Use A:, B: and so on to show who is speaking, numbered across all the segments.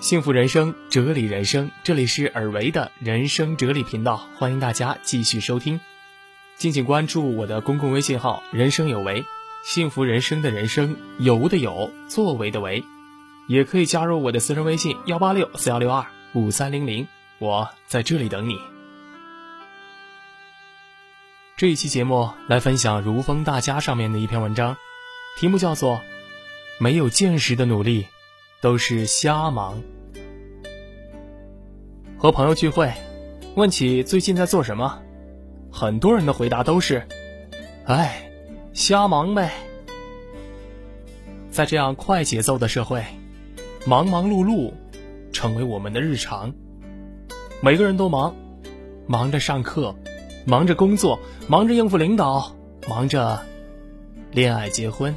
A: 幸福人生，哲理人生，这里是尔维的人生哲理频道，欢迎大家继续收听。敬请关注我的公共微信号“人生有为”，幸福人生的人生有无的有，作为的为，也可以加入我的私人微信幺八六四幺六二五三零零，我在这里等你。这一期节目来分享《如风大家》上面的一篇文章，题目叫做《没有见识的努力》。都是瞎忙。和朋友聚会，问起最近在做什么，很多人的回答都是：“哎，瞎忙呗。”在这样快节奏的社会，忙忙碌碌成为我们的日常。每个人都忙，忙着上课，忙着工作，忙着应付领导，忙着恋爱结婚。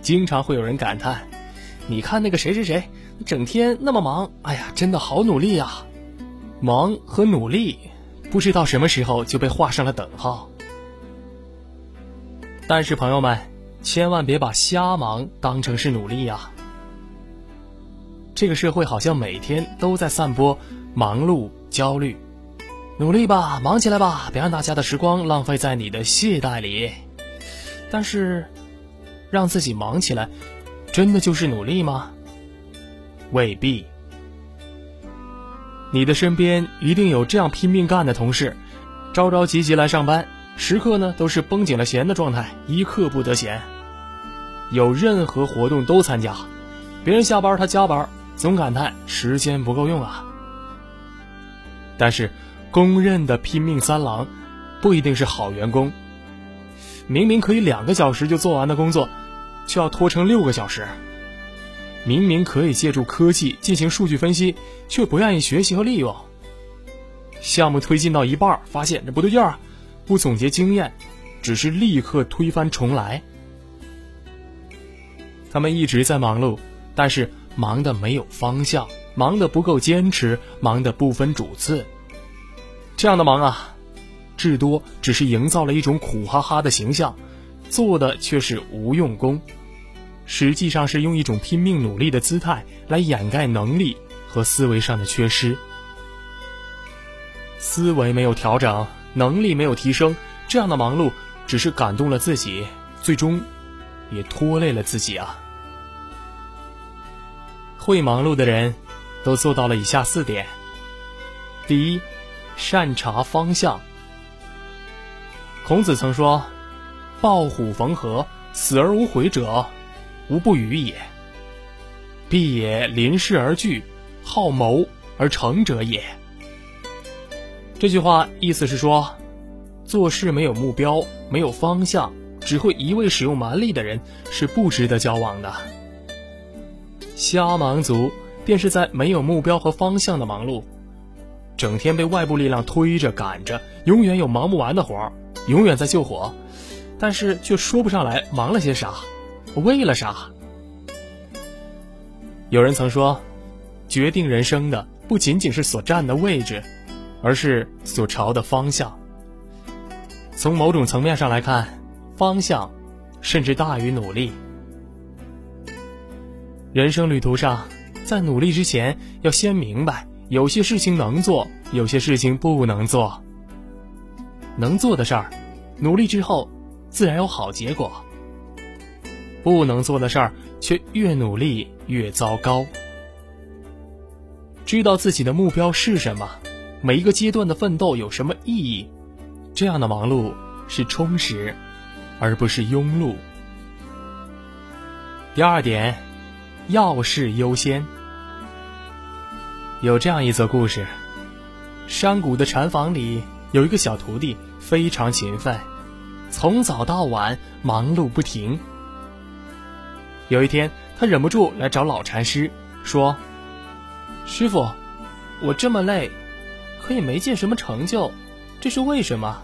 A: 经常会有人感叹。你看那个谁谁谁，整天那么忙，哎呀，真的好努力呀！忙和努力，不知道什么时候就被画上了等号。但是朋友们，千万别把瞎忙当成是努力呀！这个社会好像每天都在散播忙碌、焦虑，努力吧，忙起来吧，别让大家的时光浪费在你的懈怠里。但是，让自己忙起来。真的就是努力吗？未必。你的身边一定有这样拼命干的同事，朝朝急急来上班，时刻呢都是绷紧了弦的状态，一刻不得闲。有任何活动都参加，别人下班他加班，总感叹时间不够用啊。但是，公认的拼命三郎，不一定是好员工。明明可以两个小时就做完的工作。却要拖成六个小时。明明可以借助科技进行数据分析，却不愿意学习和利用。项目推进到一半，发现这不对劲儿，不总结经验，只是立刻推翻重来。他们一直在忙碌，但是忙的没有方向，忙的不够坚持，忙的不分主次。这样的忙啊，至多只是营造了一种苦哈哈的形象，做的却是无用功。实际上是用一种拼命努力的姿态来掩盖能力和思维上的缺失。思维没有调整，能力没有提升，这样的忙碌只是感动了自己，最终也拖累了自己啊！会忙碌的人，都做到了以下四点：第一，善察方向。孔子曾说：“抱虎逢河，死而无悔者。”无不与也。必也临事而惧，好谋而成者也。这句话意思是说，做事没有目标、没有方向，只会一味使用蛮力的人是不值得交往的。瞎忙族便是在没有目标和方向的忙碌，整天被外部力量推着赶着，永远有忙不完的活，永远在救火，但是却说不上来忙了些啥。为了啥？有人曾说，决定人生的不仅仅是所站的位置，而是所朝的方向。从某种层面上来看，方向甚至大于努力。人生旅途上，在努力之前，要先明白有些事情能做，有些事情不能做。能做的事儿，努力之后，自然有好结果。不能做的事儿，却越努力越糟糕。知道自己的目标是什么，每一个阶段的奋斗有什么意义，这样的忙碌是充实，而不是庸碌。第二点，要事优先。有这样一则故事：山谷的禅房里有一个小徒弟，非常勤奋，从早到晚忙碌不停。有一天，他忍不住来找老禅师，说：“师傅，我这么累，可也没见什么成就，这是为什么？”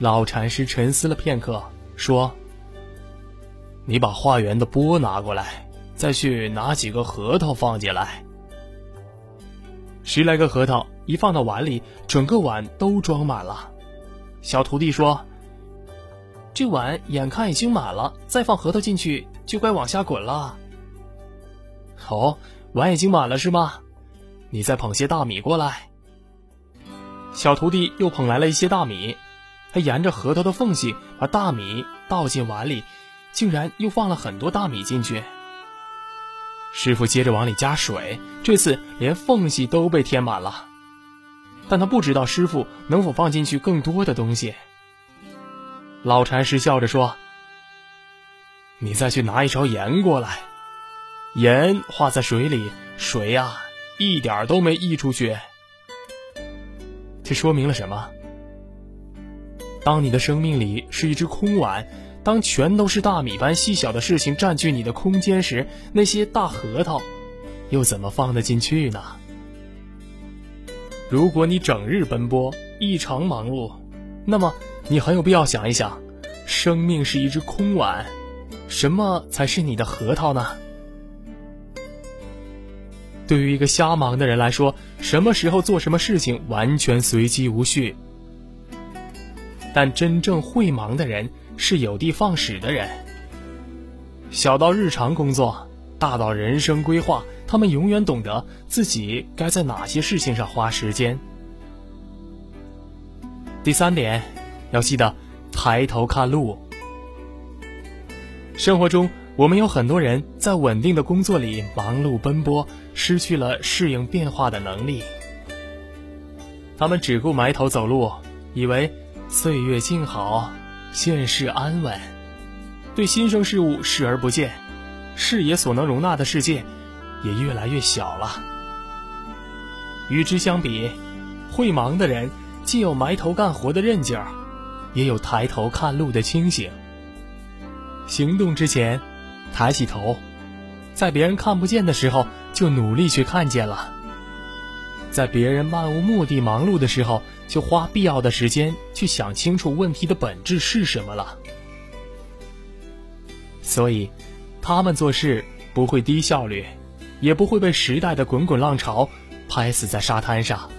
A: 老禅师沉思了片刻，说：“你把化缘的钵拿过来，再去拿几个核桃放进来。”十来个核桃一放到碗里，整个碗都装满了。小徒弟说。这碗眼看已经满了，再放核桃进去就该往下滚了。哦，碗已经满了是吗？你再捧些大米过来。小徒弟又捧来了一些大米，他沿着核桃的缝隙把大米倒进碗里，竟然又放了很多大米进去。师傅接着往里加水，这次连缝隙都被填满了。但他不知道师傅能否放进去更多的东西。老禅师笑着说：“你再去拿一勺盐过来。”盐化在水里，水呀，一点都没溢出去。这说明了什么？当你的生命里是一只空碗，当全都是大米般细小的事情占据你的空间时，那些大核桃又怎么放得进去呢？如果你整日奔波，异常忙碌，那么你很有必要想一想：生命是一只空碗，什么才是你的核桃呢？对于一个瞎忙的人来说，什么时候做什么事情完全随机无序。但真正会忙的人是有的放矢的人。小到日常工作，大到人生规划，他们永远懂得自己该在哪些事情上花时间。第三点，要记得抬头看路。生活中。我们有很多人在稳定的工作里忙碌奔波，失去了适应变化的能力。他们只顾埋头走路，以为岁月静好，现世安稳，对新生事物视而不见，视野所能容纳的世界也越来越小了。与之相比，会忙的人既有埋头干活的韧劲儿，也有抬头看路的清醒。行动之前。抬起头，在别人看不见的时候，就努力去看见了；在别人漫无目的忙碌的时候，就花必要的时间去想清楚问题的本质是什么了。所以，他们做事不会低效率，也不会被时代的滚滚浪潮拍死在沙滩上。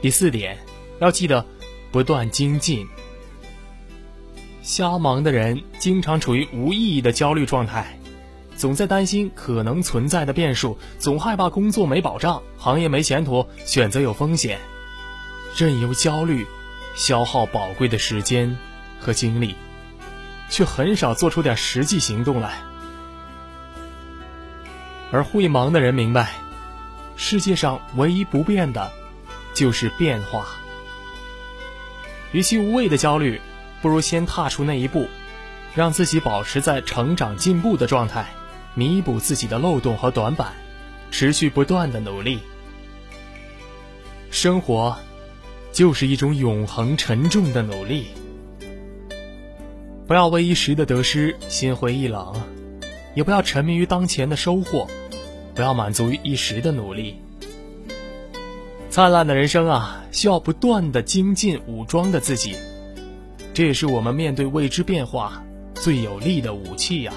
A: 第四点，要记得不断精进。瞎忙的人经常处于无意义的焦虑状态，总在担心可能存在的变数，总害怕工作没保障、行业没前途、选择有风险，任由焦虑消耗宝贵的时间和精力，却很少做出点实际行动来。而会忙的人明白，世界上唯一不变的，就是变化。与其无谓的焦虑。不如先踏出那一步，让自己保持在成长进步的状态，弥补自己的漏洞和短板，持续不断的努力。生活就是一种永恒沉重的努力。不要为一时的得失心灰意冷，也不要沉迷于当前的收获，不要满足于一时的努力。灿烂的人生啊，需要不断的精进武装的自己。这也是我们面对未知变化最有力的武器呀。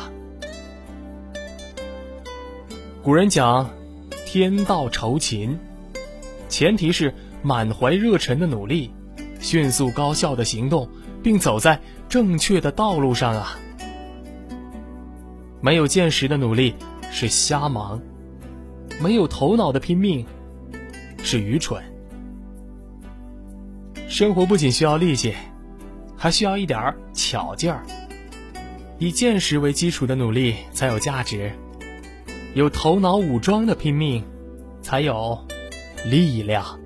A: 古人讲“天道酬勤”，前提是满怀热忱的努力，迅速高效的行动，并走在正确的道路上啊。没有见识的努力是瞎忙，没有头脑的拼命是愚蠢。生活不仅需要力气。还需要一点巧劲儿，以见识为基础的努力才有价值，有头脑武装的拼命才有力量。